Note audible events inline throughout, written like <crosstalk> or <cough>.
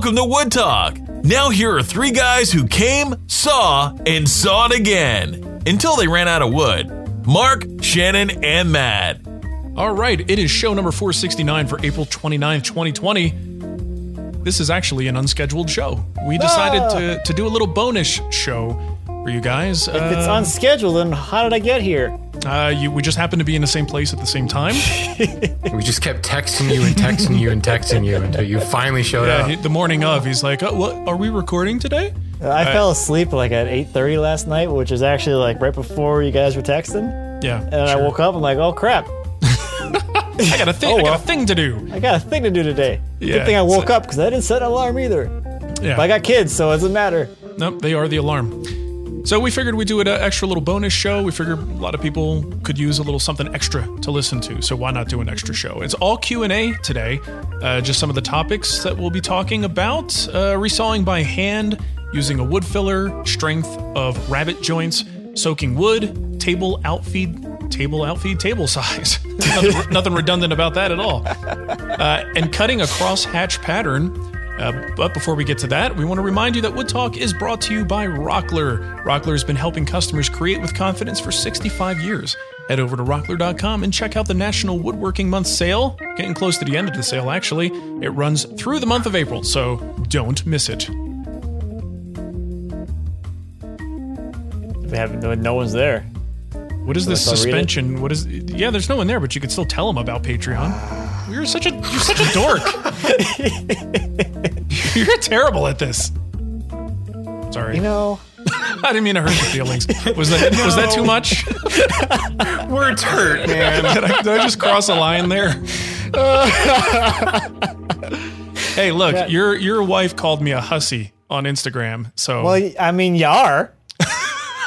Welcome to Wood Talk. Now, here are three guys who came, saw, and saw it again until they ran out of wood Mark, Shannon, and Matt. All right, it is show number 469 for April 29th, 2020. This is actually an unscheduled show. We decided ah. to, to do a little bonus show for you guys. If it's on um, schedule, then how did I get here? uh, you, we just happened to be in the same place at the same time. <laughs> We just kept texting you and texting you and texting you until you finally showed Yeah, up. he- the morning of, he's like, oh, "What are we recording today?" Uh, I uh, fell asleep like at 8:30 last night, which is actually like right before you guys were texting. Yeah, And I woke up. I'm like, oh crap, <laughs> I got a thing. <laughs> Oh, I got a thing to do. I got a thing to do today. Yeah, Good thing I woke a- up because I didn't set an alarm either. Yeah, But I got kids, so it doesn't matter. Nope, they are the alarm. So we figured we'd do an extra little bonus show. We figured a lot of people could use a little something extra to listen to. So why not do an extra show? It's all Q and A today. Uh, just some of the topics that we'll be talking about: uh, resawing by hand, using a wood filler, strength of rabbet joints, soaking wood, table outfeed, table outfeed, table size. <laughs> nothing, nothing redundant about that at all. Uh, and cutting a crosshatch pattern. Uh, but before we get to that, we want to remind you that Wood Talk is brought to you by Rockler. Rockler has been helping customers create with confidence for 65 years. Head over to rockler.com and check out the National Woodworking Month sale. Getting close to the end of the sale, actually. It runs through the month of April, so don't miss it. We have no, no one's there. What is this suspension? What is? Yeah, there's no one there, but you could still tell them about Patreon. You're such a you're such a dork. <laughs> you're terrible at this. Sorry, You know, <laughs> I didn't mean to hurt your feelings. Was that <laughs> was that too much? Words hurt, man. did, I, did I just cross a line there? hey, look, your your wife called me a hussy on Instagram, so well, I mean, you are.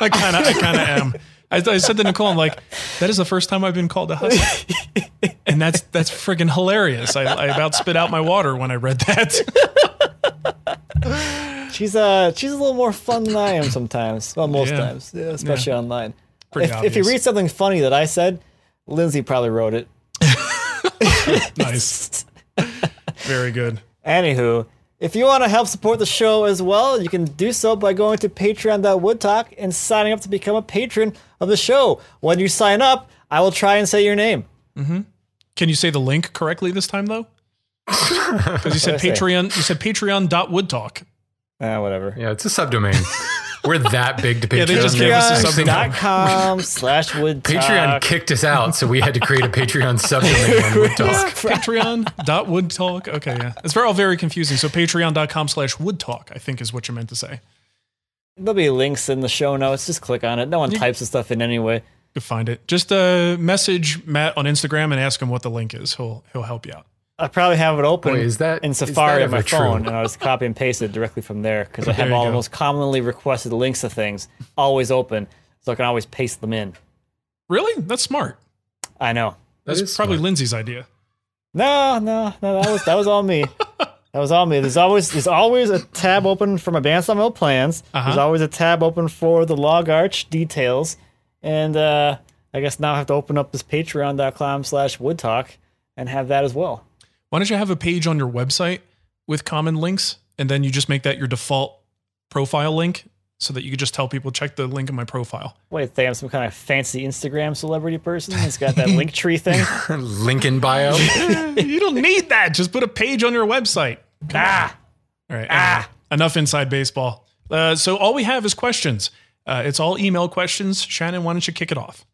I kind of I kind of am. I, I said to Nicole, I'm like, that is the first time I've been called a hussy, <laughs> and that's that's friggin' hilarious. I, I about spit out my water when I read that. <laughs> She's uh, she's a little more fun than I am sometimes. Well, most Yeah. times, yeah, especially online. Pretty If, if you read something funny that I said, Lindsay probably wrote it. <laughs> nice, very good. Anywho, if you want to help support the show as well, you can do so by going to patreon.woodtalk and signing up to become a patron of the show. When you sign up, I will try and say your name. Can you say the link correctly this time though? <laughs> Because you said What'd I say? Patreon. You said Patreon.woodtalk. Ah, whatever. Yeah, it's a subdomain. We're that big to Patreon. <laughs> Yeah, they just gave us a subdomain. Patreon.com <laughs> slash woodtalk. Patreon kicked us out, so we had to create a Patreon subdomain on Wood Talk. Patreon.woodtalk. Okay, yeah. It's very all very confusing. So patreon.com slash woodtalk, I think is what you meant to say. There'll be links in the show notes. Just click on it. No one types the stuff in anyway. You find it. Just uh, message Matt on Instagram and ask him what the link is. He'll he'll help you out. I probably have it open Boy, is that- in is that Safari on my ever true? phone, and I was copy and paste it directly from there because I have There you all the most commonly requested links to things always open, so I can always paste them in. Really? That's smart. I know. That's is probably smart. Lindsay's idea. No, no, no. That was that was all me. <laughs> That was all me. There's always there's always a tab open for my bandsaw mill plans. Uh-huh. There's always a tab open for the log arch details. And uh, I guess now I have to open up this patreon.com slash woodtalk and have that as well. Why don't you have a page on your website with common links, and then you just make that your default profile link, so that you could just tell people check the link in my profile. Wait, they have some kind of fancy Instagram celebrity person that's got that link tree thing. <laughs> Lincoln bio. <laughs> you don't need that. Just put a page on your website. ah, All right. anyway, enough inside baseball. Uh, so all we have is questions. Uh, it's all email questions. Shannon, why don't you kick it off?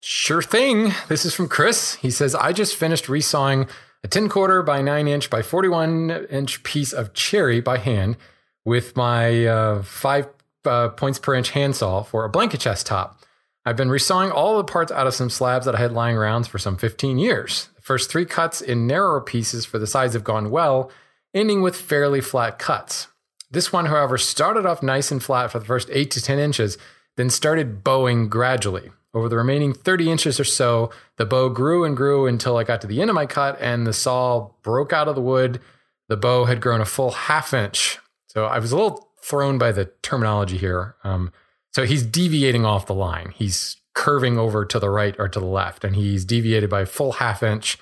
Sure thing. This is from Chris. He says, I just finished resawing a 10 quarter by 9 inch by 41 inch piece of cherry by hand with my uh, 5 uh, points per inch handsaw for a blanket chest top. I've been resawing all the parts out of some slabs that I had lying around for some 15 years. The first three cuts in narrower pieces for the sides have gone well, ending with fairly flat cuts. This one, however, started off nice and flat for the first 8 to 10 inches, then started bowing gradually. Over the remaining 30 inches or so, the bow grew and grew until I got to the end of my cut and the saw broke out of the wood. The bow had grown a full half inch. So I was a little thrown by the terminology here. Um, so he's deviating off the line. He's curving over to the right or to the left, and he's deviated by full half inch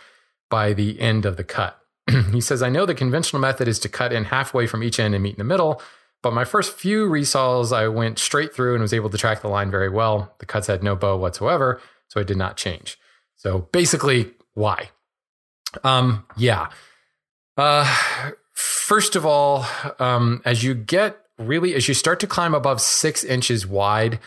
by the end of the cut. <clears throat> he says, I know the conventional method is to cut in halfway from each end and meet in the middle, but my first few resaws, I went straight through and was able to track the line very well. The cuts had no bow whatsoever, so I did not change. So basically, why? Um, yeah. Uh, first of all, um, as you get really, as you start to climb above six inches wide,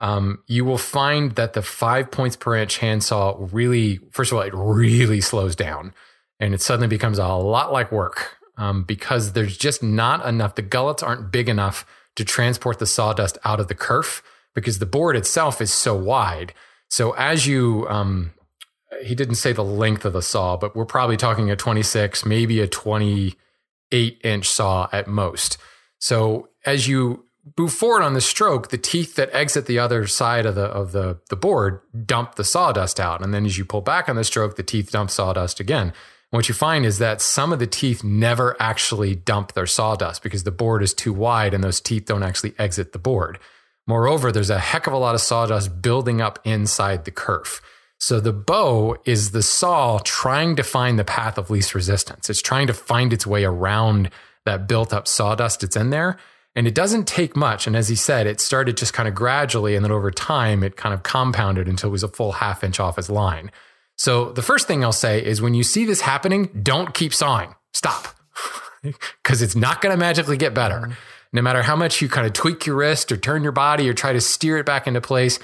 um, you will find that the five points per inch handsaw really, first of all, it really slows down and it suddenly becomes a lot like work um, because there's just not enough, the gullets aren't big enough to transport the sawdust out of the kerf because the board itself is so wide. So as you, um, he didn't say the length of the saw, but we're probably talking a 26, maybe a 28 inch saw at most. So as you move forward on the stroke, the teeth that exit the other side of the of the the board dump the sawdust out, and then as you pull back on the stroke, the teeth dump sawdust again. And what you find is that some of the teeth never actually dump their sawdust because the board is too wide and those teeth don't actually exit the board. Moreover, there's a heck of a lot of sawdust building up inside the kerf. So the bow is the saw trying to find the path of least resistance. It's trying to find its way around that built up sawdust that's in there. And it doesn't take much. And as he said, it started just kind of gradually. And then over time, it kind of compounded until it was a full half inch off his line. So the first thing I'll say is when you see this happening, don't keep sawing. Stop. <laughs> Because it's not going to magically get better. Mm-hmm. No matter how much you kind of tweak your wrist or turn your body or try to steer it back into place,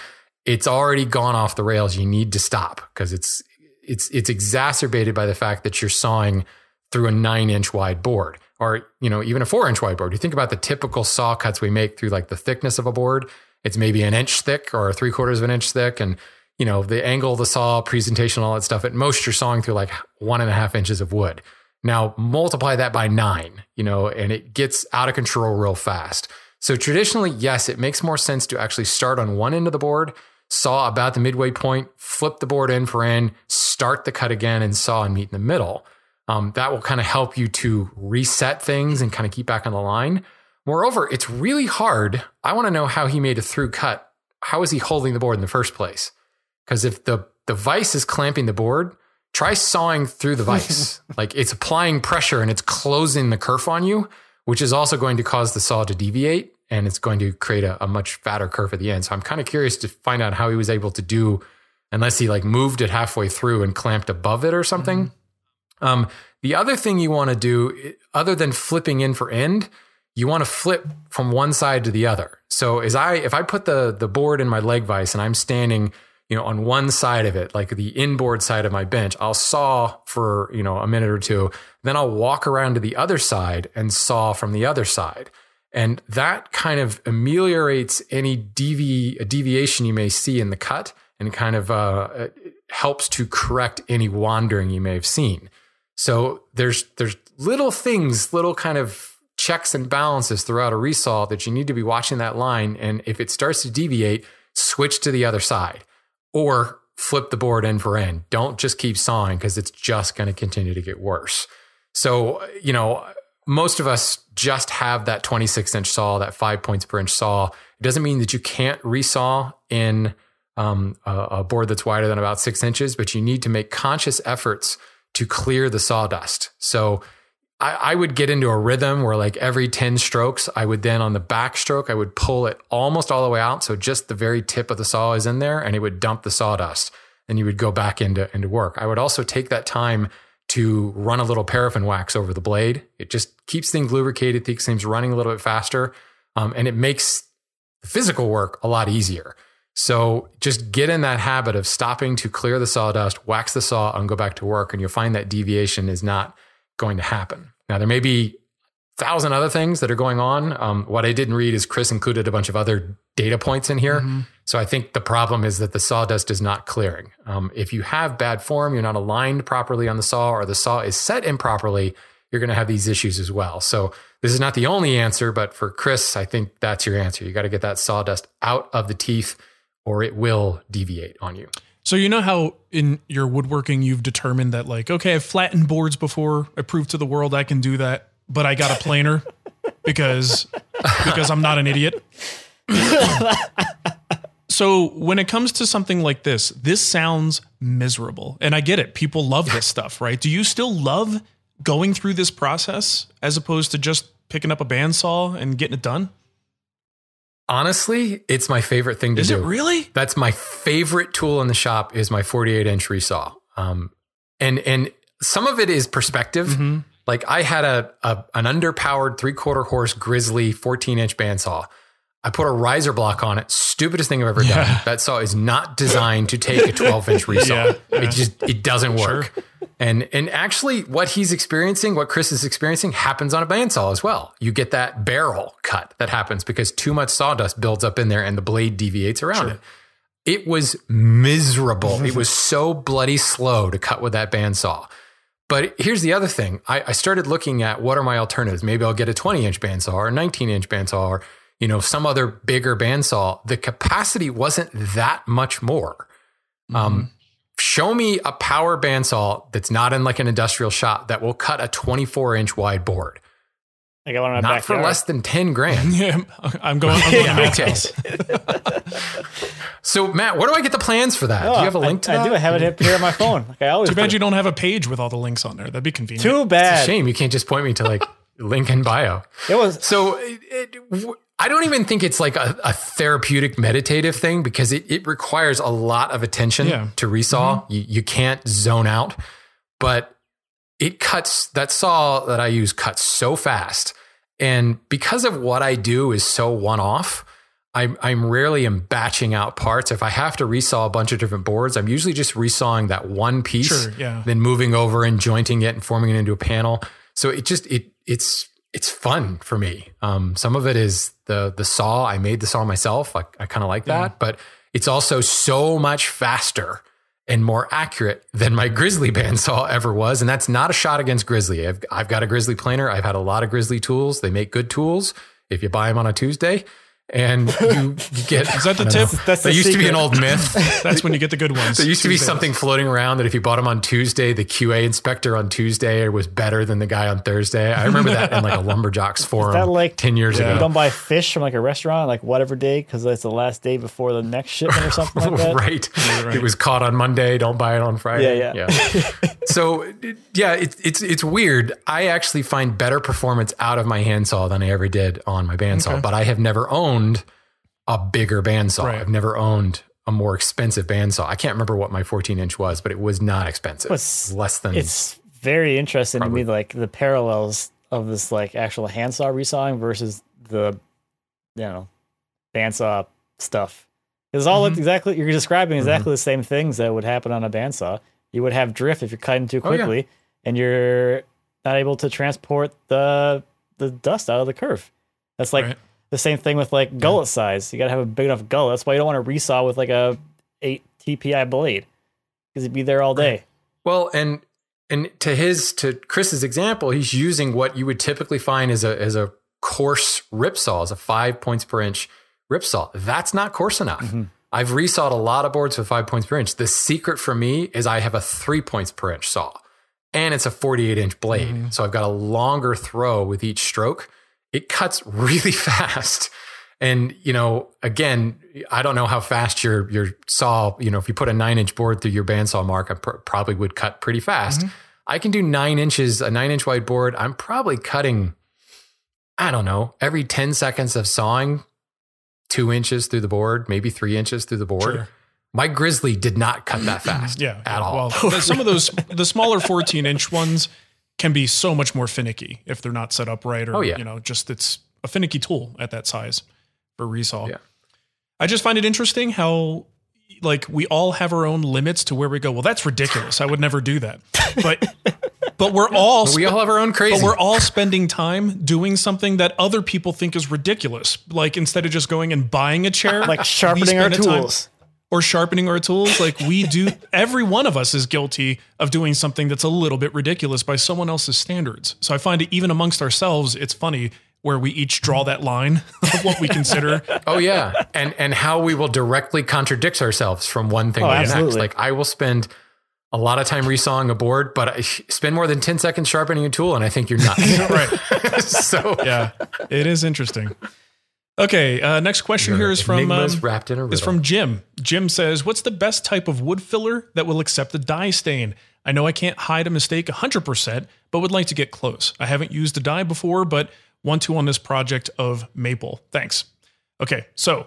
it's already gone off the rails. You need to stop because it's it's it's exacerbated by the fact that you're sawing through a nine inch wide board or you know even a four inch wide board. You think about the typical saw cuts we make through like the thickness of a board. It's maybe an inch thick or three quarters of an inch thick, and you know the angle of the saw, presentation, all that stuff. At most, you're sawing through like one and a half inches of wood. Now multiply that by nine, you know, and it gets out of control real fast. So traditionally, yes, it makes more sense to actually start on one end of the board, saw about the midway point, flip the board end for end, start the cut again, and saw and meet in the middle. Um, that will kind of help you to reset things and kind of keep back on the line. Moreover, it's really hard. I want to know how he made a through cut. How is he holding the board in the first place? Because if the the vise is clamping the board, try sawing through the vise. <laughs> like it's applying pressure and it's closing the kerf on you, which is also going to cause the saw to deviate and it's going to create a, a much fatter curve at the end. So I'm kind of curious to find out how he was able to do, unless he like moved it halfway through and clamped above it or something. Um, the other thing you want to do, other than flipping in for end, you want to flip from one side to the other. So as I, if I put the the board in my leg vise and I'm standing, you know, on one side of it, like the inboard side of my bench, I'll saw for you know a minute or two. Then I'll walk around to the other side and saw from the other side. And that kind of ameliorates any devi- deviation you may see in the cut and kind of uh, helps to correct any wandering you may have seen. So there's there's little things, little kind of checks and balances throughout a resaw that you need to be watching that line. And if it starts to deviate, switch to the other side or flip the board end for end. Don't just keep sawing because it's just going to continue to get worse. So, you know, most of us just have that 26 inch saw, that five points per inch saw. It doesn't mean that you can't resaw in um, a, a board that's wider than about six inches, but you need to make conscious efforts to clear the sawdust. So I, I, would get into a rhythm where like every 10 strokes, I would then on the back stroke, I would pull it almost all the way out. So just the very tip of the saw is in there and it would dump the sawdust and you would go back into, into work. I would also take that time to run a little paraffin wax over the blade. It just keeps things lubricated, keeps things running a little bit faster. Um, and it makes the physical work a lot easier. So just get in that habit of stopping to clear the sawdust, wax the saw, and go back to work. And you'll find that deviation is not going to happen. Now, there may be a thousand other things that are going on. Um, what I didn't read is Chris included a bunch of other data points in here. Mm-hmm. So I think the problem is that the sawdust is not clearing. Um, if you have bad form, you're not aligned properly on the saw, or the saw is set improperly, you're going to have these issues as well. So this is not the only answer, but for Chris, I think that's your answer. You got to get that sawdust out of the teeth or it will deviate on you. So you know how in your woodworking you've determined that like okay I've flattened boards before I proved to the world I can do that but I got a planer because because I'm not an idiot. <laughs> so when it comes to something like this this sounds miserable and I get it people love this stuff right do you still love going through this process as opposed to just picking up a bandsaw and getting it done? Honestly, it's my favorite thing to is do. Is it really? That's my favorite tool in the shop is my 48 inch resaw. Um, and and some of it is perspective. Mm-hmm. Like I had a, a an underpowered three quarter horse Grizzly 14 inch bandsaw. I put a riser block on it. Stupidest thing I've ever yeah. done. That saw is not designed to take a 12 inch <laughs> resaw. Yeah. It just it doesn't work. Sure. And and actually, what he's experiencing, what Chris is experiencing, happens on a bandsaw as well. You get that barrel cut that happens because too much sawdust builds up in there and the blade deviates around sure. it. It was miserable. it was <laughs> so bloody slow to cut with that bandsaw. But here's the other thing. I, I, started looking at what are my alternatives. Maybe I'll get a 20 inch bandsaw or a 19 inch bandsaw or, you know, some other bigger bandsaw. The capacity wasn't that much more. Um, mm-hmm. Um, show me a power bandsaw that's not in like an industrial shop that will cut a 24 inch wide board. I got one in Not backyard. for less than 10 grand. <laughs> yeah, I'm going, <laughs> I'm going yeah, okay. so, Matt, where do I get the plans for that? Oh, do you have a link I, to that? I do. I have it here on my phone. Like I always Too bad do. you don't have a page with all the links on there. That'd be convenient. Too bad. It's a shame. You can't just point me to like <laughs> link in bio. It was. So, it, it, I don't even think it's like a, a therapeutic meditative thing because it, it requires a lot of attention yeah. to resaw. Mm-hmm. You, you can't zone out, but it cuts that saw that I use cuts so fast. And because of what I do is so one off, I'm, I'm rarely am batching out parts. If I have to resaw a bunch of different boards, I'm usually just resawing that one piece, sure, yeah. then moving over and jointing it and forming it into a panel. So it just it it's it's fun for me. Um, some of it is the the saw. I made the saw myself. I, I kind of like that, yeah. but it's also so much faster and more accurate than my Grizzly bandsaw <laughs> ever was. And that's not a shot against Grizzly. I've, I've got a Grizzly planer. I've had a lot of Grizzly tools. They make good tools if you buy them on a Tuesday and you get is that the tip? Know, That's that used secret. to be an old myth. <laughs> That's when you get the good ones. There used to be something floating around that if you bought them on Tuesday, the QA inspector on Tuesday was better than the guy on Thursday. I remember that in like a <laughs> LumberJocks forum. Is that like ten years yeah. ago? You don't buy fish from like a restaurant like whatever day because it's the last day before the next shipment or something like <laughs> that. right. right. It was caught on Monday. Don't buy it on Friday. Yeah, yeah. yeah. so yeah, it's it's it's weird. I actually find better performance out of my handsaw than I ever did on my bandsaw, okay. but I have never owned a bigger bandsaw. Right. I've never owned a more expensive bandsaw. I can't remember what my 14 inch was, but it was not expensive. It's less than. It's very interesting probably. to me, like the parallels of this like actual handsaw resawing versus the, you know, bandsaw stuff. It's all mm-hmm. exactly you're describing exactly mm-hmm. the same things that would happen on a bandsaw. You would have drift if you're cutting too quickly, oh, yeah. and you're not able to transport the the dust out of the kerf. That's like right. The same thing with like gullet yeah. size. You got to have a big enough gullet. That's why you don't want to resaw with like a 8 TPI blade because it'd be there all day. Well, and and to his to Chris's example, he's using what you would typically find as a as a coarse rip saw, as a five points per inch rip saw. That's not coarse enough. Mm-hmm. I've resawed a lot of boards with five points per inch. The secret for me is I have a three points per inch saw and it's a 48 inch blade. Mm-hmm. So I've got a longer throw with each stroke. It cuts really <laughs> fast. And, you know, again, I don't know how fast your, your saw, you know, if you put a nine inch board through your bandsaw mark, I pr- probably would cut pretty fast. Mm-hmm. I can do nine inches, a nine inch wide board. I'm probably cutting, I don't know, every 10 seconds of sawing, two inches through the board, maybe three inches through the board. Sure. My Grizzly did not cut that <clears throat> fast. yeah, at all. Well, <laughs> some of those, the smaller 14 inch ones can be so much more finicky if they're not set up right, or oh, yeah. you know, just it's a finicky tool at that size for resaw. Yeah. I just find it interesting how like we all have our own limits to where we go. Well, that's ridiculous. I would never do that. But but we're <laughs> all but we all have our own crazy. But we're all spending time doing something that other people think is ridiculous. Like instead of just going and buying a chair, <laughs> like sharpening our tools. Or sharpening our tools, like we do. <laughs> every one of us is guilty of doing something that's a little bit ridiculous by someone else's standards. So I find it even amongst ourselves, it's funny where we each draw that line <laughs> of what we consider. <laughs> oh yeah, and and how we will directly contradict ourselves from one thing oh, to the next. Like I will spend a lot of time resawing a board, but I spend more than ten seconds sharpening a tool, and I think you're nuts. right. so yeah, it is interesting. Okay, uh, next question here is from um, wrapped in a is from Jim. Jim says, "What's the best type of wood filler that will accept a dye stain? I know I can't hide a mistake 100%, but would like to get close. I haven't used a dye before, but want to on this project of maple. Thanks. Okay, so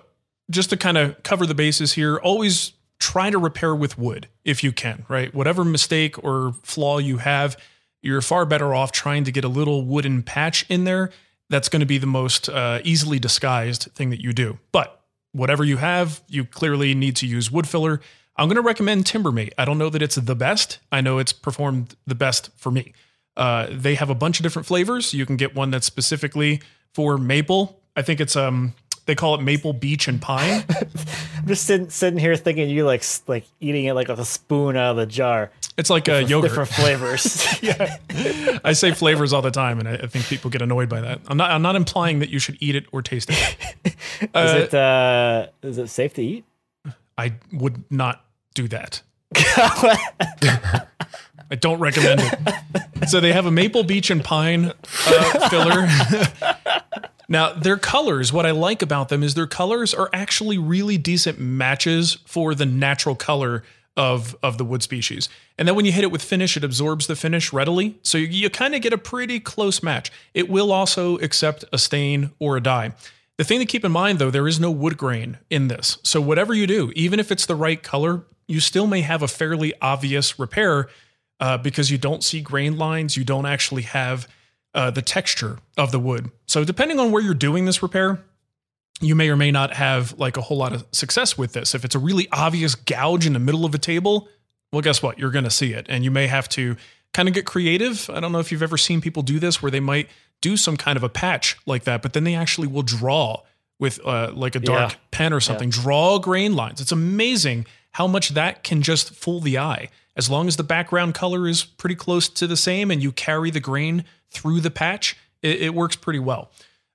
just to kind of cover the bases here, always try to repair with wood if you can, right? Whatever mistake or flaw you have, you're far better off trying to get a little wooden patch in there. That's going to be the most uh, easily disguised thing that you do. But whatever you have, you clearly need to use wood filler. I'm going to recommend Timbermate. I don't know that it's the best. I know it's performed the best for me. Uh, they have a bunch of different flavors. You can get one that's specifically for maple. I think it's um they call it maple beech and pine. <laughs> I'm just sitting, sitting here thinking you like like eating it like with a spoon out of the jar. It's like a yogurt. Different flavors. <laughs> yeah, I say flavors all the time, and I, I, think people get annoyed by that. I'm not. I'm not implying that you should eat it or taste it. Uh, <laughs> is it uh, is it safe to eat? I would not do that. <laughs> I don't recommend it. so they have a maple beech and pine uh, filler. now their colors, what I like about them is their colors are actually really decent matches for the natural color of of the wood species. And then when you hit it with finish, it absorbs the finish readily. So you, you kind of get a pretty close match. It will also accept a stain or a dye. The thing to keep in mind though, there is no wood grain in this. So whatever you do, even if it's the right color, you still may have a fairly obvious repair uh, because you don't see grain lines. You don't actually have uh, the texture of the wood. So, depending on where you're doing this repair, you may or may not have like a whole lot of success with this. If it's a really obvious gouge in the middle of a table, well, guess what? You're going to see it. And you may have to kind of get creative. I don't know if you've ever seen people do this where they might do some kind of a patch like that, but then they actually will draw with uh, like a dark yeah. pen or something, yeah. draw grain lines. It's amazing how much that can just fool the eye. As long as the background color is pretty close to the same and you carry the grain through the patch, it, it works pretty well.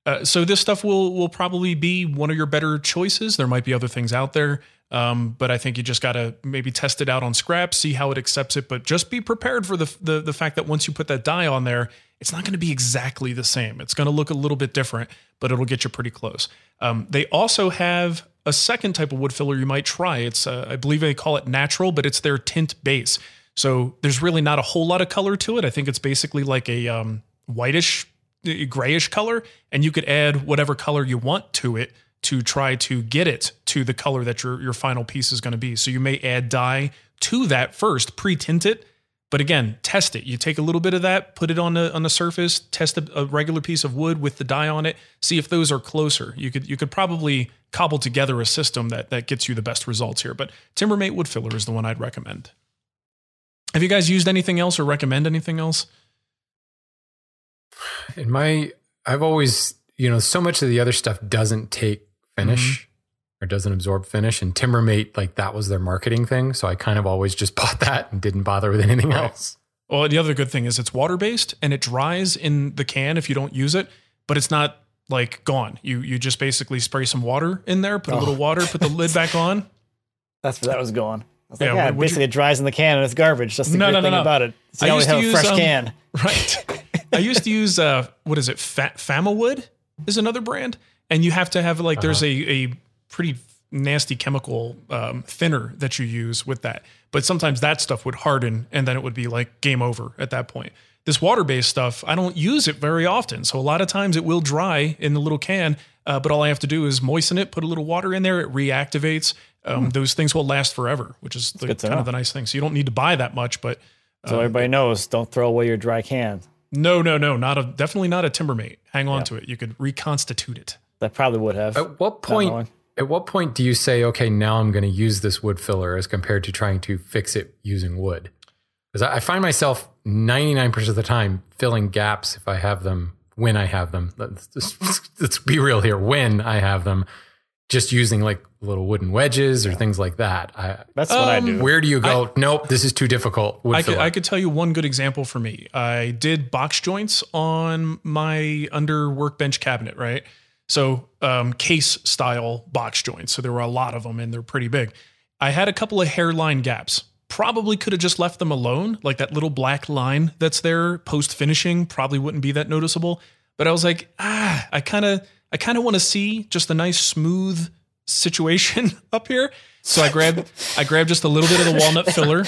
Uh, so this stuff will will probably be one of your better choices. There might be other things out there, um, but I think you just got to maybe test it out on scrap, see how it accepts it. But just be prepared for the the, the fact that once you put that dye on there, it's not going to be exactly the same. It's going to look a little bit different, but it'll get you pretty close. Um, they also have a second type of wood filler you might try. It's, uh, I believe they call it natural, but it's their tint base. So there's really not a whole lot of color to it. I think it's basically like a um, whitish, grayish color, and you could add whatever color you want to it to try to get it to the color that your your final piece is going to be. So you may add dye to that first, pre-tint it, but again, test it. You take a little bit of that, put it on the on the surface, test a, a, regular piece of wood with the dye on it, see if those are closer. You could you could probably cobble together a system that that gets you the best results here. But Timbermate wood filler is the one I'd recommend. Have you guys used anything else or recommend anything else? In my I've always, you know, so much of the other stuff doesn't take finish. Mm-hmm or doesn't absorb finish. And Timbermate, like that was their marketing thing. So I kind of always just <laughs> bought that and didn't bother with anything right. else. Well, the other good thing is it's water based and it dries in the can if you don't use it, but it's not like gone. You you just basically spray some water in there, put oh. a little water, put the lid back on. <laughs> That's where that was going. I was like, Yeah, yeah, would- would basically it dries in the can and it's garbage. That's the No, great no, no, thing no. about it. So I you always used to have a use, fresh um, can. <laughs> Right. I used to use uh what is it? Fa- FamoWood is another brand, and you have to have like there's a a pretty nasty chemical um, thinner that you use with that. But sometimes that stuff would harden, and then it would be like game over at that point. This water based stuff, I don't use it very often, so a lot of times it will dry in the little can. Uh, but all I have to do is moisten it, put a little water in there, it reactivates. Um, Those things will last forever, which is the, kind of the nice thing. So you don't need to buy that much, but So everybody knows, don't throw away your dry can. No, no, no, not a definitely not a Timbermate. Hang on to it. You could reconstitute it. That probably would have. At what point? At what point do you say, okay, now I'm going to use this wood filler as compared to trying to fix it using wood? Because I I find myself 99% of the time filling gaps if I have them when I have them. Let's, just, <laughs> let's be real here. When I have them, just using like little wooden wedges or things like that. I, That's what I Um, do. where do you go? nope, this is too difficult. I could. I could tell you one good example for me. I did box joints on my under workbench cabinet, right? So um, case style box joints. So there were a lot of them and they're pretty big. I had a couple of hairline gaps. Probably could have just left them alone. Like that little black line that's there post finishing probably wouldn't be that noticeable. But I was like, ah, I kind of, I kind of want to see just a nice smooth situation <laughs> up here. So I grab I grabbed just a little bit of the walnut filler,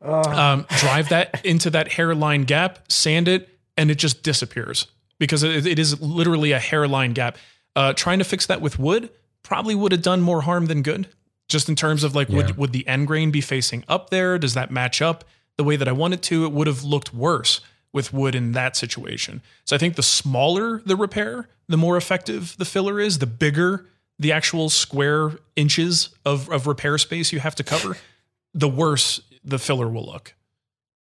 <laughs> um, drive that into that hairline gap, sand it, and it just disappears because it, it is literally a hairline gap. Uh, trying to fix that with wood probably would have done more harm than good. Just in terms of like, Yeah. would would the end grain be facing up there? Does that match up the way that I want it to? It would have looked worse with wood in that situation. So I think the smaller the repair, the more effective the filler is. The bigger the actual square inches of, of repair space you have to cover, the worse the filler will look.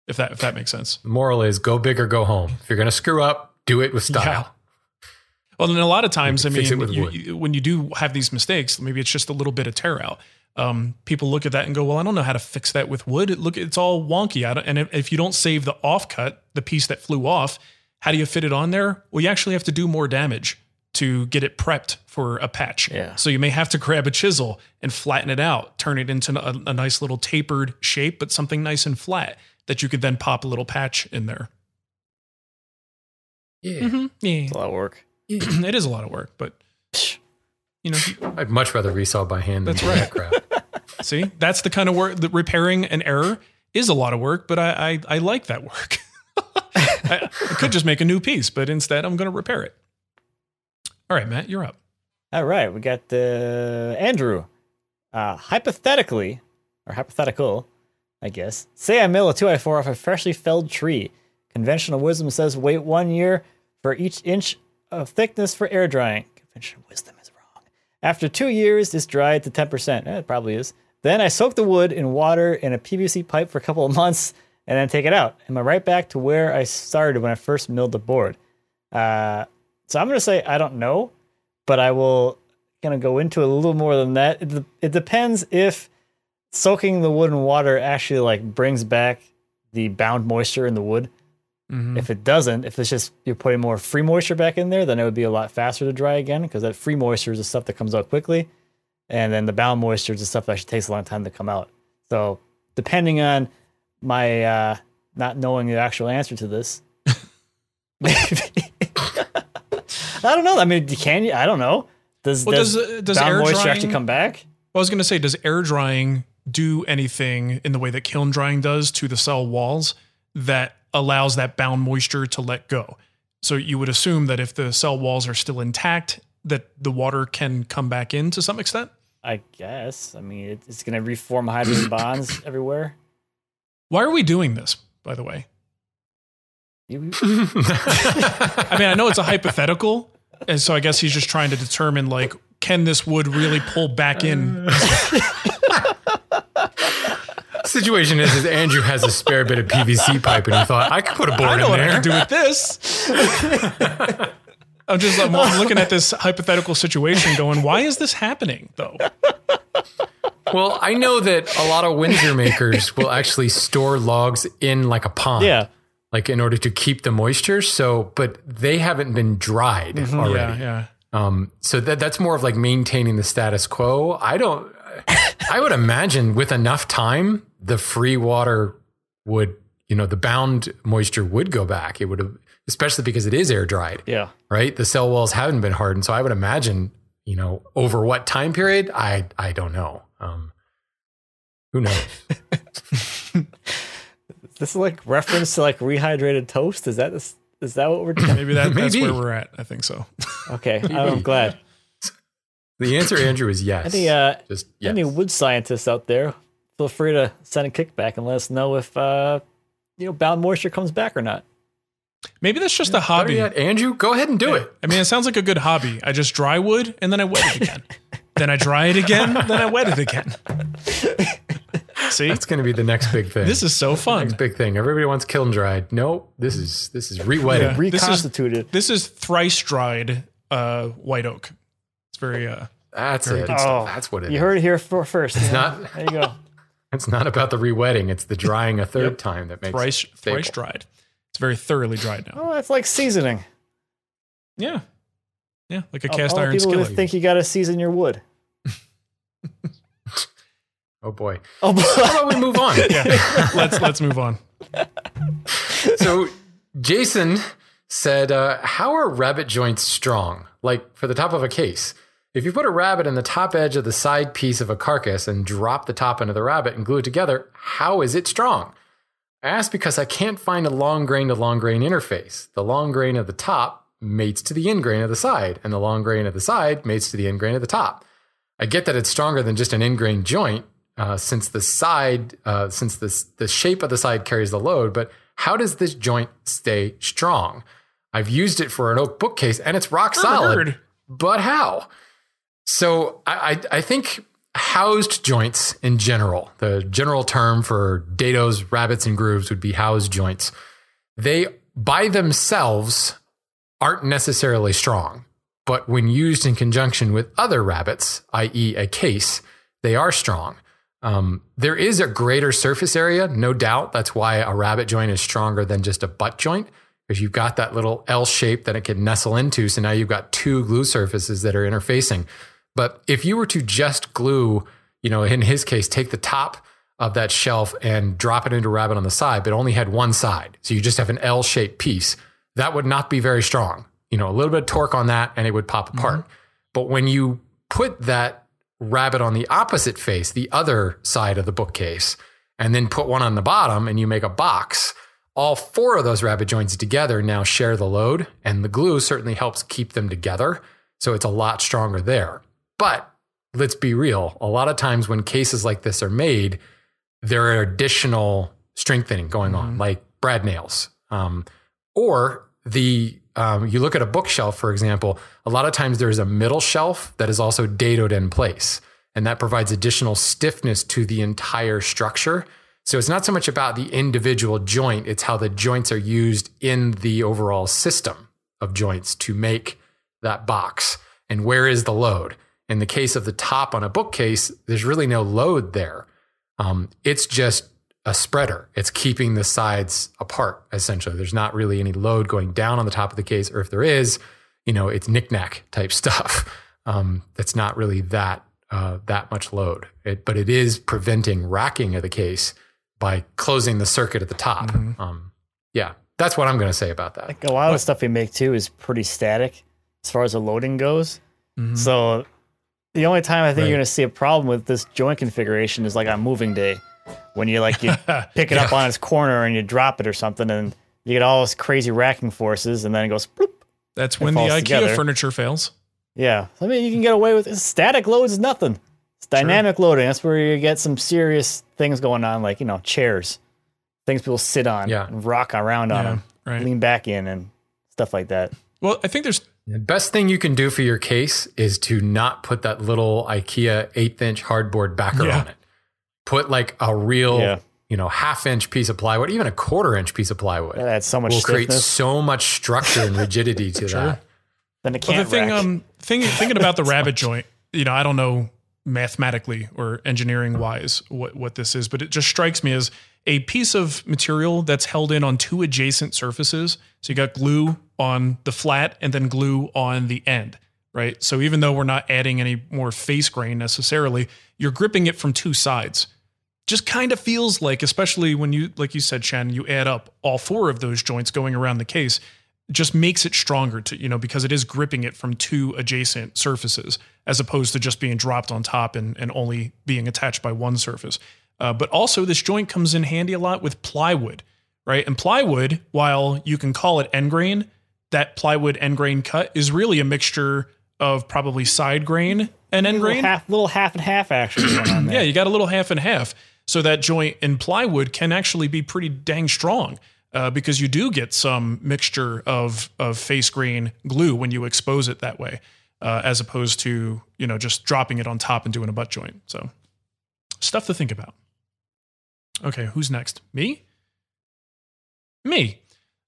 If that if that makes sense. the moral is go big or go home. If you're going to screw up, do it with style. Yeah. Well, and a lot of times, I can fix it mean, you, you- when you do have these mistakes, maybe it's just a little bit of tear out. Um, people look at that and go, "Well, I don't know how to fix that with wood. It, look, it's all wonky." I don't, and if, if you don't save the offcut, the piece that flew off, how do you fit it on there? Well, you actually have to do more damage to get it prepped for a patch. Yeah. So you may have to grab a chisel and flatten it out, turn it into a, a nice little tapered shape, but something nice and flat that you could then pop a little patch in there. Yeah. Yeah, It's a lot of work. <clears throat> it is a lot of work, but you know, I'd much rather resaw by hand than That's do right. that crap. See, that's the kind of work that repairing an error is a lot of work, but I I, I like that work. I, <laughs> I could just make a new piece, but instead I'm going to repair it. All right, Matt, you're up. All right, we got uh, Andrew. Uh, hypothetically, or hypothetical, I guess. Say I mill a 2x4 off a freshly felled tree. Conventional wisdom says wait one year for each inch of thickness for air drying. Conventional wisdom is wrong. After two years, it's dried to 10%. Eh, it probably is. Then I soak the wood in water in a PVC pipe for a couple of months and then take it out. Am I right back to where I started when I first milled the board? Uh, so I'm going to say I don't know, but I will kind of go into a little more than that. It, it depends if soaking the wood in water actually like brings back the bound moisture in the wood. If it doesn't, if it's just you're putting more free moisture back in there, then it would be a lot faster to dry again because that free moisture is the stuff that comes out quickly, and then the bound moisture is the stuff that actually takes a long time to come out. So depending on my uh, not knowing the actual answer to this, maybe <laughs> I don't know. I mean, can you? I don't know. Does Well, does, does, uh, does bound air moisture drying, actually come back? I was going to say, does air drying do anything in the way that kiln drying does to the cell walls that allows that bound moisture to let go? So you would assume that if the cell walls are still intact, that the water can come back in to some extent. I guess. I mean, it, it's going to reform hydrogen <coughs> bonds everywhere. Why are we doing this, by the way? <laughs> <laughs> I mean, I know it's a hypothetical, and so I guess he's just trying to determine like, can this wood really pull back in? <laughs> Situation is, is Andrew has a spare bit of PVC pipe, and he thought I could put a board I know in what I there. can do with this. I'm just I'm, I'm looking at <laughs> this hypothetical situation, going, why is this happening though? Well, I know that a lot of Windsor makers <laughs> will actually store logs in like a pond. yeah. Like in order to keep the moisture. So, but they haven't been dried already. Yeah, yeah. Um, so that that's more of like maintaining the status quo. I don't. I would imagine with enough time, the free water would, you know, the bound moisture would go back. It would have, especially because it is air dried, Yeah. right? The cell walls haven't been hardened. So I would imagine, you know, over what time period? I, I don't know. Um, who knows? <laughs> This is like reference to like rehydrated toast. Is that this? Is that what we're <laughs> doing? Maybe that, that's where we're at. I think so. Okay, I'm glad. The answer, Andrew, is yes. Any uh, Just yes. any wood scientists out there, feel free to send a kickback and let us know if uh, you know, bound moisture comes back or not. Maybe that's just a hobby. yet, Andrew, go ahead and do it. I mean, it sounds like a good hobby. I just dry wood and then I wet it again. <laughs> then I dry it again. Then I wet it again. <laughs> See, That's going to be the next big thing. this is so fun. next big thing. Everybody wants kiln dried. No, this is this is re-wetting. Yeah. This is- Reconstituted. This is thrice dried uh, white oak. It's very uh, That's Very it. good stuff. That's what it you is. heard it here for first. It's not. There you go. <laughs> It's not about the re-wetting. It's the drying a third Yep. time that makes thrice it thrice dried. It's very thoroughly dried now. Oh, that's like seasoning. Yeah, yeah, like a All- cast all iron people who skillet. think you got to season your wood. Oh boy. Oh, boy. How about we move on? <laughs> yeah, let's let's move on. so Jason said, uh, "How are rabbet joints strong? Like for the top of a case." If you put a rabbet in the top edge of the side piece of a carcass and drop the top into the rabbet and glue it together, how is it strong? I ask because I can't find a long grain to long grain interface. The long grain of the top mates to the end grain of the side, and the long grain of the side mates to the end grain of the top. I get that it's stronger than just an end grain joint, uh, since the side, uh, since this the shape of the side carries the load. But how does this joint stay strong? I've used it for an oak bookcase, and it's rock solid. Heard. But how? So I, I, I think housed joints in general, the general term for dados, rabbets, and grooves would be housed joints. They by themselves aren't necessarily strong, but when used in conjunction with other rabbets, i.e., a case, they are strong. Um, there is a greater surface area, no doubt. That's why a rabbet joint is stronger than just a butt joint, because you've got that little L shape that it can nestle into. So now you've got two glue surfaces that are interfacing. But if you were to just glue, you know, in his case, take the top of that shelf and drop it into rabbet on the side, but only had one side. So you just have an L shaped piece. That would not be very strong. You know, a little bit of torque on that and it would pop apart. Mm-hmm. But when you put that rabbet on the opposite face, the other side of the bookcase, and then put one on the bottom and you make a box, all four of those rabbet joints together now share the load, and the glue certainly helps keep them together. So it's a lot stronger there. But let's be real, a lot of times when cases like this are made, there are additional strengthening going on, like brad nails. Um, or the um, you look at a bookshelf, for example, a lot of times there's a middle shelf that is also dadoed in place, and that provides additional stiffness to the entire structure. So it's not so much about the individual joint, it's how the joints are used in the overall system of joints to make that box. And where is the load? In the case of the top on a bookcase, there's really no load there. Um, it's just a spreader. It's keeping the sides apart, essentially. There's not really any load going down on the top of the case, or if there is, you know, it's knickknack type <laughs> stuff. Um, it's not really that uh, that much load, it, but it is preventing racking of the case by closing the circuit at the top. Um, yeah, that's what I'm going to say about that. Like a lot of the stuff we make too is pretty static as far as the loading goes. So the only time I think Right. you're going to see a problem with this joint configuration is like on moving day when you like you <laughs> pick it up on its corner and you drop it or something and you get all this crazy racking forces and then it goes bloop. That's when the IKEA together. furniture fails. Yeah. I mean, you can get away with static loads is nothing. It's dynamic loading. That's where you get some serious things going on, like, you know, chairs, things people sit on, Yeah. and rock around on Yeah, them, right. lean back in, and stuff like that. Well, I think there's The best thing you can do for your case is to not put that little IKEA eighth inch hardboard backer Yeah. on it. Put like a real, Yeah. you know, half inch piece of plywood, even a quarter inch piece of plywood. That adds so much will create so much structure and rigidity <laughs> to that. then it can't the thing, rack. um, thing, thinking about the <laughs> rabbet joint, you know, I don't know mathematically or engineering wise what, what this is, but it just strikes me as a piece of material that's held in on two adjacent surfaces. So you got glue on the flat and then glue on the end, right? So even though we're not adding any more face grain necessarily, you're gripping it from two sides. Just kind of feels like, especially when you, like you said, Shannon, you add up all four of those joints going around the case, just makes it stronger to, you know, because it is gripping it from two adjacent surfaces as opposed to just being dropped on top and, and only being attached by one surface. Uh, but also, this joint comes in handy a lot with plywood, right? And plywood, while you can call it end grain, that plywood end grain cut is really a mixture of probably side grain and end grain. Little half, little half and half actually. going on <clears throat> there. Yeah, you got a little half and half. So that joint in plywood can actually be pretty dang strong uh, because you do get some mixture of of face grain glue when you expose it that way, uh, as opposed to you know just dropping it on top and doing a butt joint. So stuff to think about. Okay, who's next? Me? Me.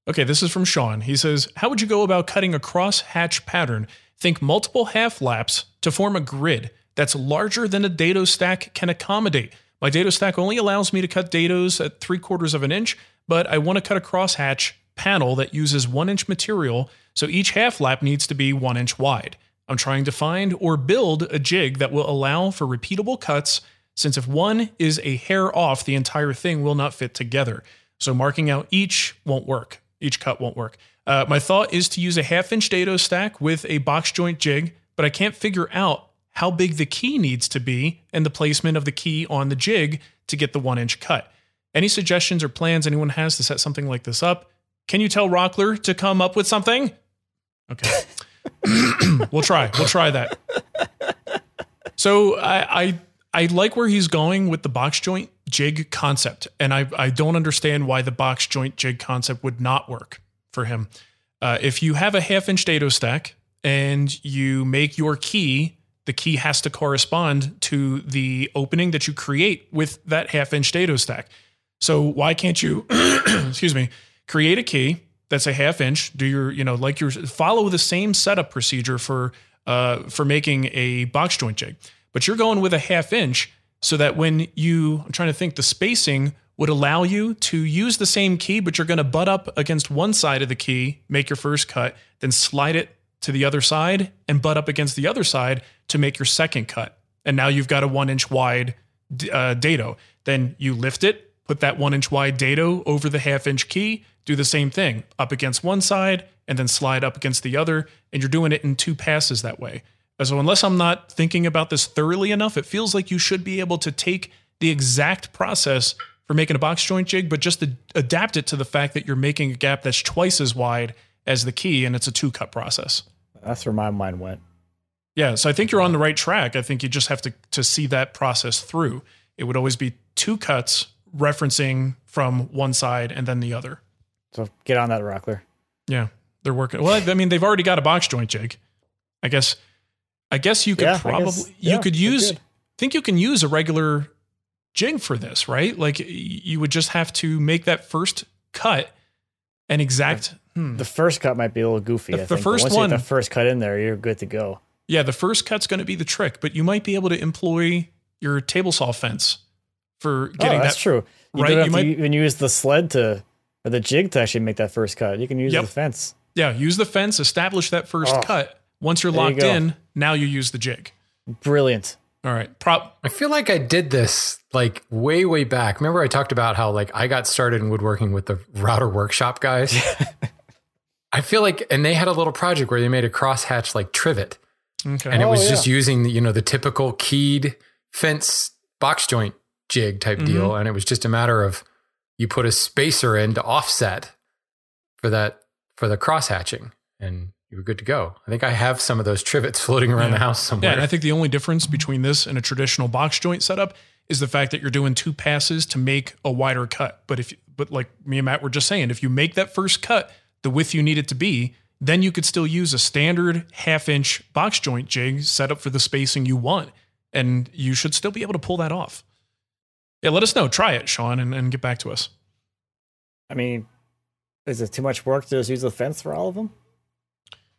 Okay, this is from Sean. He says, How would you go about cutting a cross hatch pattern? Think multiple half laps to form a grid that's larger than a dado stack can accommodate. My dado stack only allows me to cut dados at three quarters of an inch, but I want to cut a cross hatch panel that uses one inch material, so each half lap needs to be one inch wide. I'm trying to find or build a jig that will allow for repeatable cuts, since if one is a hair off, the entire thing will not fit together. So marking out each won't work. Each cut won't work. Uh, my thought is to use a half inch dado stack with a box joint jig, but I can't figure out how big the key needs to be and the placement of the key on the jig to get the one inch cut. Any suggestions or plans anyone has to set something like this up? Can you tell Rockler to come up with something? Okay. <laughs> we'll try. We'll try that. So I, I I like where he's going with the box joint jig concept, and I I don't understand why the box joint jig concept would not work for him. Uh, if you have a half inch dado stack and you make your key, the key has to correspond to the opening that you create with that half inch dado stack. So why can't you, <clears throat> excuse me, create a key that's a half inch? Do your, you know, like your follow the same setup procedure for uh, for making a box joint jig, but you're going with a half inch so that when you, I'm trying to think, the spacing would allow you to use the same key, but you're going to butt up against one side of the key, make your first cut, then slide it to the other side and butt up against the other side to make your second cut. And now you've got a one inch wide uh, dado. Then you lift it, put that one inch wide dado over the half inch key, do the same thing up against one side and then slide up against the other. And you're doing it in two passes that way. So, unless I'm not thinking about this thoroughly enough, it feels like you should be able to take the exact process for making a box joint jig, but just adapt it to the fact that you're making a gap that's twice as wide as the key and it's a two cut process. That's where my mind went. Yeah, so I think you're on the right track. I think you just have to to see that process through. It would always be two cuts referencing from one side and then the other. So get on that, Rockler. Yeah, they're working. Well, I mean, they've already got a box joint jig. I guess. I guess you could Yeah, probably guess- you yeah, could use. could. Think you can use a regular jig for this, right? Like you would just have to make that first cut an exact. Hmm. The first cut might be a little goofy. The- I the first one- the first cut in there, you're good to go. Yeah, the first cut's going to be the trick, but you might be able to employ your table saw fence for getting oh, that's that true. You right, you might- even use the sled to or the jig to actually make that first cut. You can use Yep. the fence. Yeah, use the fence, establish that first Oh. cut. Once you're There you locked in, now you use the jig. Brilliant. All right. Prop I feel like I did this like way, way back. Remember, I talked about how like I got started in woodworking with the router workshop guys. <laughs> I feel like, and they had a little project where they made a crosshatch like trivet, okay. and it Oh, was yeah. just using you know the typical keyed fence box joint jig type deal, mm-hmm. and it was just a matter of you put a spacer in to offset for that for the cross hatching, and you were good to go. I think I have some of those trivets <laughs> floating around the house Yeah, somewhere. and I think the only difference between this and a traditional box joint setup is the fact that you're doing two passes to make a wider cut. But if but like me and Matt were just saying, if you make that first cut the width you need it to be, then you could still use a standard half inch box joint jig set up for the spacing you want. And you should still be able to pull that off. Yeah, let us know. Try it, Sean, and, and get back to us. I mean, is it too much work to just use the fence for all of them?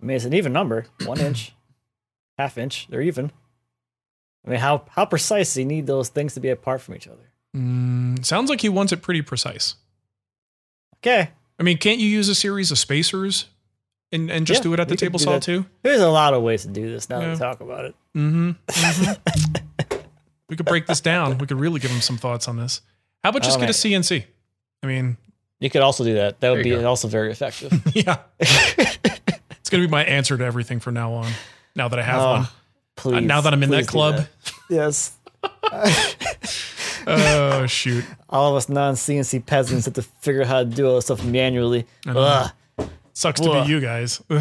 I mean, it's an even number, <clears throat> one inch, half inch. They're even. I mean, how how precise do you need those things to be apart from each other? Mm, sounds like he wants it pretty precise. Okay, I mean, can't you use a series of spacers and, and just Yeah, do it at the table saw that. too. There's a lot of ways to do this now that we talk about it. <laughs> We could break this down. We could really give him some thoughts on this. How about just Oh, get a. CNC? I mean, You could also do that. That would be go. also very effective. <laughs> yeah. <laughs> it's going to be my answer to everything from now on. Now that I have Oh, one. Please. Uh, now that I'm in that club. that. Yes. <laughs> Oh, shoot. All of us non CNC peasants have to figure out how to do all this stuff manually. Ugh. Sucks to Ugh. be you guys. <laughs> All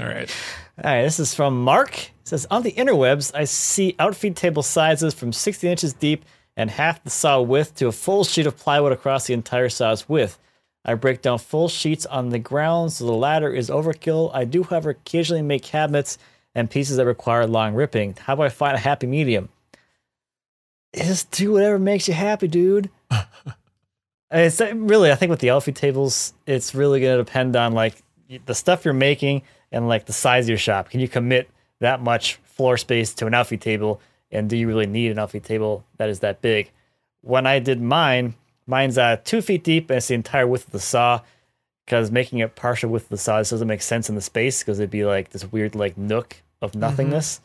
right. All right, this is from Mark. It says on the interwebs, I see outfeed table sizes from 60 inches deep and half the saw width to a full sheet of plywood across the entire saw's width. I break down full sheets on the ground, so the latter is overkill. I do, however, occasionally make cabinets and pieces that require long ripping. How do I find a happy medium? Just do whatever makes you happy, dude. <laughs> it's uh, really, I think with the outfeed tables, it's really going to depend on like the stuff you're making and like the size of your shop. Can you commit that much floor space to an outfeed table? And do you really need an outfeed table that is that big? When I did mine, mine's uh, two feet deep and it's the entire width of the saw. Because making it partial width of the saw doesn't make sense in the space because it'd be like this weird like nook of nothingness.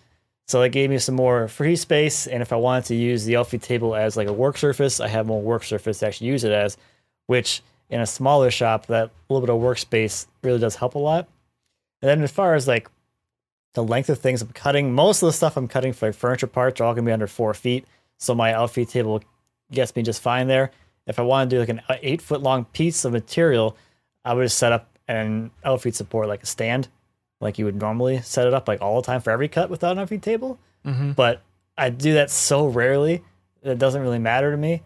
So that gave me some more free space. And if I wanted to use the outfeed table as like a work surface, I have more work surface to actually use it as, which in a smaller shop, that little bit of workspace really does help a lot. And then as far as like the length of things I'm cutting, most of the stuff I'm cutting for like furniture parts are all gonna be under four feet. So my outfeed table gets me just fine there. If I want to do like an uh, eight foot long piece of material, I would just set up an outfeed support like a stand, like you would normally set it up like all the time for every cut without an outfeed table. Mm-hmm. But I do that so rarely that it doesn't really matter to me.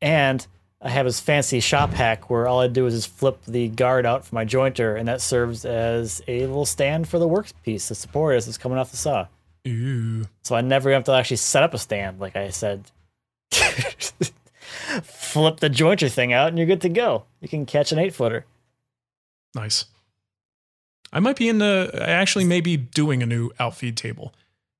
And I have this fancy shop hack where all I do is just flip the guard out for my jointer, and that serves as a little stand for the workpiece to support as it's coming off the saw. Ooh. So I never have to actually set up a stand, like I said. <laughs> Flip the jointer thing out, and you're good to go. You can catch an eight footer. Nice. I might be in the, I actually may be doing a new outfeed table.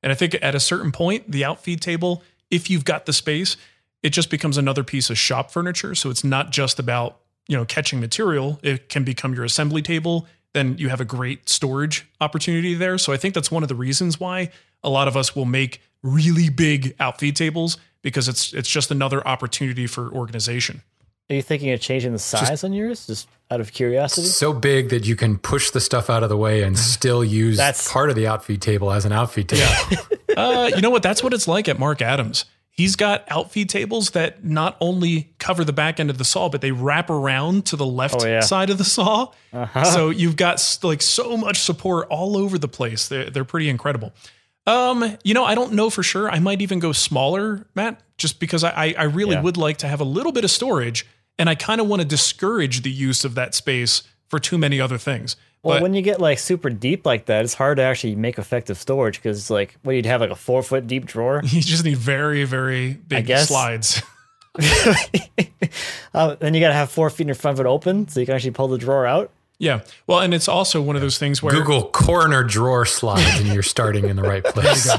And I think at a certain point, the outfeed table, if you've got the space, it just becomes another piece of shop furniture. So it's not just about, you know, catching material. It can become your assembly table. Then you have a great storage opportunity there. So I think that's one of the reasons why a lot of us will make really big outfeed tables because it's it's just another opportunity for organization. Are you thinking of changing the size on yours, just out of curiosity? So big that you can push the stuff out of the way and still use That's- part of the outfeed table as an outfeed table. <laughs> Uh, you know what? That's what it's like at Mark Adams. He's got outfeed tables that not only cover the back end of the saw, but they wrap around to the left Oh, yeah. side of the saw. So you've got like so much support all over the place. They're, they're pretty incredible. Um, you know, I don't know for sure. I might even go smaller, Matt, just because I, I, really Yeah. would like to have a little bit of storage, and I kind of want to discourage the use of that space for too many other things. Well, But when you get like super deep like that, it's hard to actually make effective storage because it's like, what you'd have like a four foot deep drawer. <laughs> you just need very, very big slides. <laughs> <laughs> uh, then you got to have four feet in front of it open so you can actually pull the drawer out. Yeah. Well, and it's also one of those things where Google corner drawer slides and you're starting in the right <laughs> place.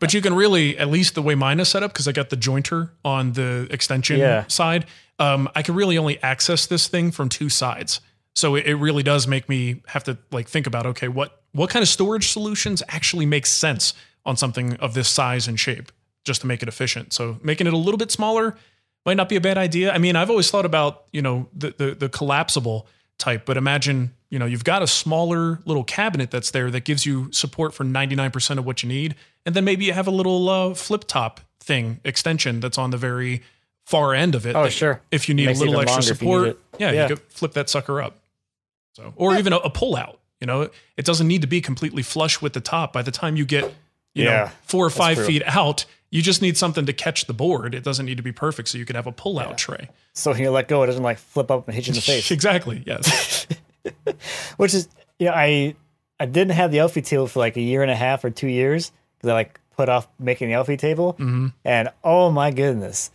But you can really, at least the way mine is set up, because I got the jointer on the extension Yeah. side, um, I can really only access this thing from two sides. So it, it really does make me have to like think about okay, what what kind of storage solutions actually make sense on something of this size and shape, just to make it efficient. So making it a little bit smaller might not be a bad idea. I mean, I've always thought about you know the the, the collapsible type, but imagine you know you've got a smaller little cabinet that's there that gives you support for 99% of what you need, and then maybe you have a little uh, flip top thing extension that's on the very far end of it. Oh, sure. If you need a little extra support, yeah, Yeah. you could flip that sucker up. So, or even a, a pull out. You know, it doesn't need to be completely flush with the top. By the time you get, you know, Yeah, four or five true. feet out, you just need something to catch the board. It doesn't need to be perfect, so you could have a pull out tray. So when you let go, it doesn't like flip up and hit you in the face. <laughs> exactly. Yes. <laughs> Which is, you know, I I didn't have the Elfie table for like a year and a half or two years because I like put off making the Elfie table, Mm-hmm. and oh my goodness,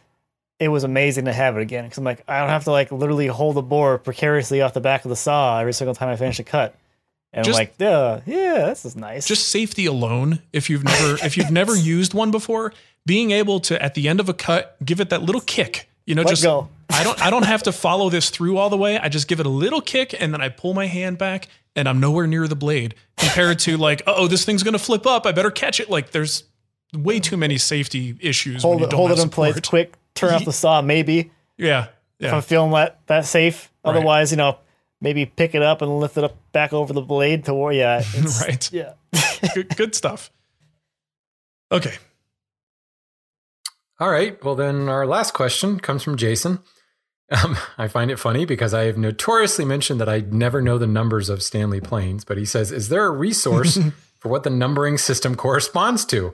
it was amazing to have it again because I'm like I don't have to like literally hold the board precariously off the back of the saw every single time I finish a cut, and Just- I'm like, yeah, yeah, this is nice. just safety alone. If you've never if you've never <laughs> used one before, being able to at the end of a cut give it that little kick. You know, Let just go. I don't I don't have to follow this through all the way. I just give it a little kick and then I pull my hand back and I'm nowhere near the blade compared to like, oh, this thing's gonna flip up. I better catch it. Like there's way too many safety issues. hold it, don't hold it in place quick. Turn off the <laughs> saw, maybe Yeah, if. I'm feeling that that safe. Right. Otherwise, you know, maybe pick it up and lift it up back over the blade to where yeah, <laughs> it's, right. yeah. <laughs> good, good stuff. Okay. All right. Well, then our last question comes from Jason. Um, <laughs> I find it funny because I have notoriously mentioned that I never know the numbers of Stanley planes, but he says, Is there a resource for what the numbering system corresponds to?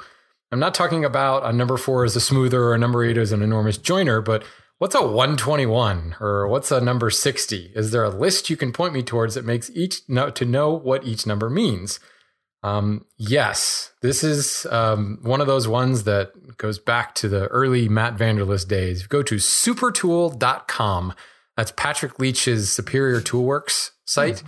I'm not talking about a number four is a smoother or a number eight is an enormous joiner, but what's a 121 or what's a number 60? Is there a list you can point me towards that makes each know to know what each number means? Um, yes, this is um, one of those ones that goes back to the early Matt Vanderlist days. Go to supertool.com. That's Patrick Leach's Superior Toolworks site.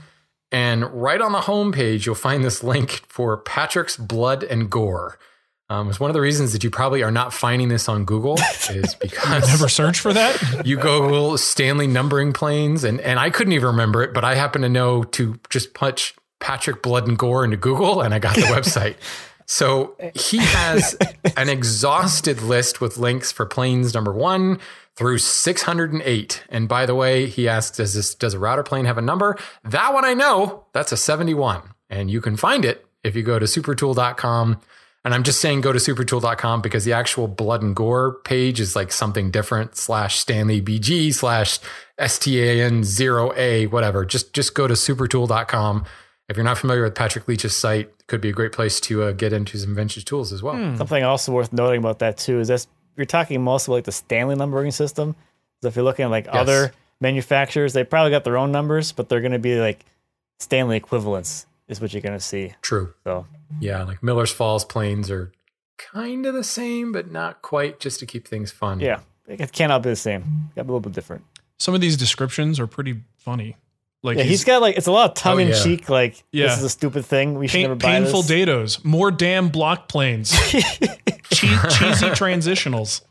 And right on the homepage, you'll find this link for Patrick's Blood and Gore. Um, it's one of the reasons that you probably are not finding this on Google is <laughs> because Never search for that. <laughs> you Google Stanley numbering planes, and, and I couldn't even remember it, but I happen to know to just punch Patrick Blood and Gore into Google, and I got the website. <laughs> So he has an exhausted list with links for planes number one through 608. And by the way, he asked, does this does a router plane have a number? That one I know. That's a 71. And you can find it if you go to supertool.com. And I'm just saying go to supertool.com because the actual blood and gore page is like something different slash Stanley BG slash STAN 0A, whatever. Just just go to supertool.com. If you're not familiar with Patrick Leach's site, it could be a great place to uh, get into some vintage tools as well. Something also worth noting about that too is that you're talking mostly like the Stanley numbering system. So if you're looking at like other manufacturers, they probably got their own numbers, but they're going to be like Stanley equivalents is what you're going to see. True. So Yeah, like Miller's Falls planes are kind of the same, but not quite, just to keep things fun. yeah, it cannot be the same. Got a little bit different. Some of these descriptions are pretty funny. Like Yeah, he's got like it's a lot of tongue oh, in yeah. cheek. Like Yeah. this is a stupid thing. We should never buy painful this. dados, more damn block planes, <laughs> che- cheesy transitionals.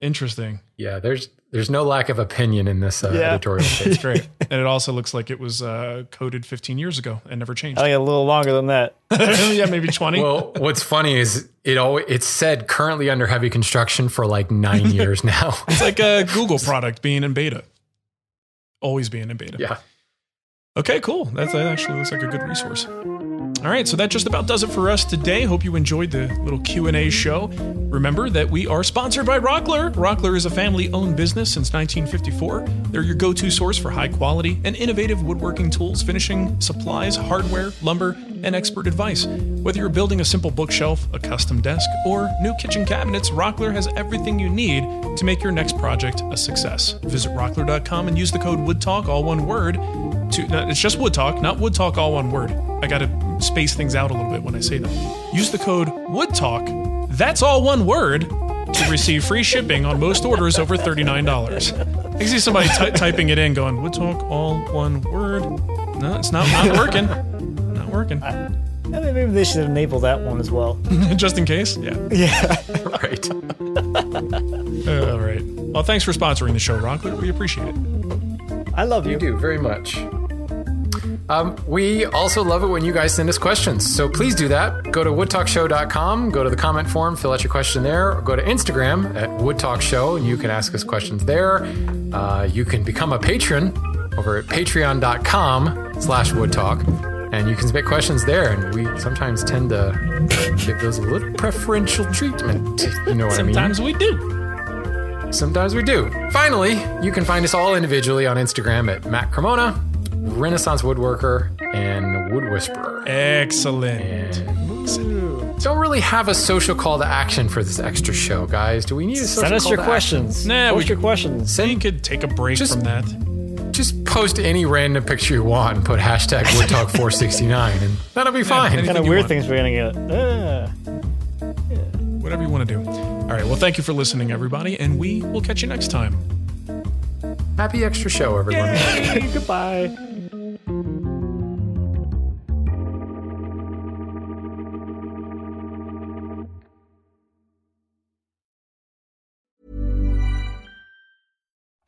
Interesting. Yeah, there's there's no lack of opinion in this uh, Yeah. editorial <laughs> It's page. great. and it also looks like it was uh, coded 15 years ago and never changed. I think a little longer than that. <laughs> yeah, maybe 20. well, what's funny is it always it's said currently under heavy construction for like nine <laughs> years now. it's like a Google product being in beta. Always being in beta. yeah. Okay, cool. That's, that actually looks like a good resource. All right, so that just about does it for us today. Hope you enjoyed the little Q&A show. Remember that we are sponsored by Rockler. Rockler is a family-owned business since 1954. They're your go-to source for high-quality and innovative woodworking tools, finishing supplies, hardware, lumber, and expert advice. Whether you're building a simple bookshelf, a custom desk, or new kitchen cabinets, Rockler has everything you need to make your next project a success. Visit rockler.com and use the code WOODTALK, all one word, to it's just WoodTalk, not WoodTalk, all one word. I got to space things out a little bit when I say that. Use the code WoodTalk, that's all one word, to receive free shipping on most orders over $39. I see somebody ty- typing it in going, Wood Talk all one word. No, it's not, not working. Not working. I mean, maybe they should enable that one as well. <laughs> just in case. Yeah. yeah. <laughs> Right. Uh, all right. Well, thanks for sponsoring the show, Rockler. We appreciate it. I love you. You do very much. Um, we also love it when you guys send us questions. So please do that. Go to woodtalkshow.com, go to the comment form, fill out your question there, or go to Instagram at woodtalkshow, and you can ask us questions there. Uh, you can become a patron over at patreon.com slash woodtalk, and you can submit questions there. And we sometimes tend to give those a little preferential treatment, you know what Sometimes I mean. Sometimes we do. Sometimes we do. Finally, you can find us all individually on Instagram at Matt Cremona, Renaissance Woodworker, and Wood Whisperer. Excellent. And don't really have a social call to action for this extra show, guys. Do we need a social Send us call your to questions. Nah, Post we- your questions. We could take a break Just- from that. Action? Just post any random picture you want and put hashtag WoodTalk469, and that'll be fine. anything kind of weird want. things we're gonna get. Uh, whatever you want to do. All right. Well, thank you for listening, everybody, and we will catch you next time. Happy extra show, everyone. <laughs> goodbye.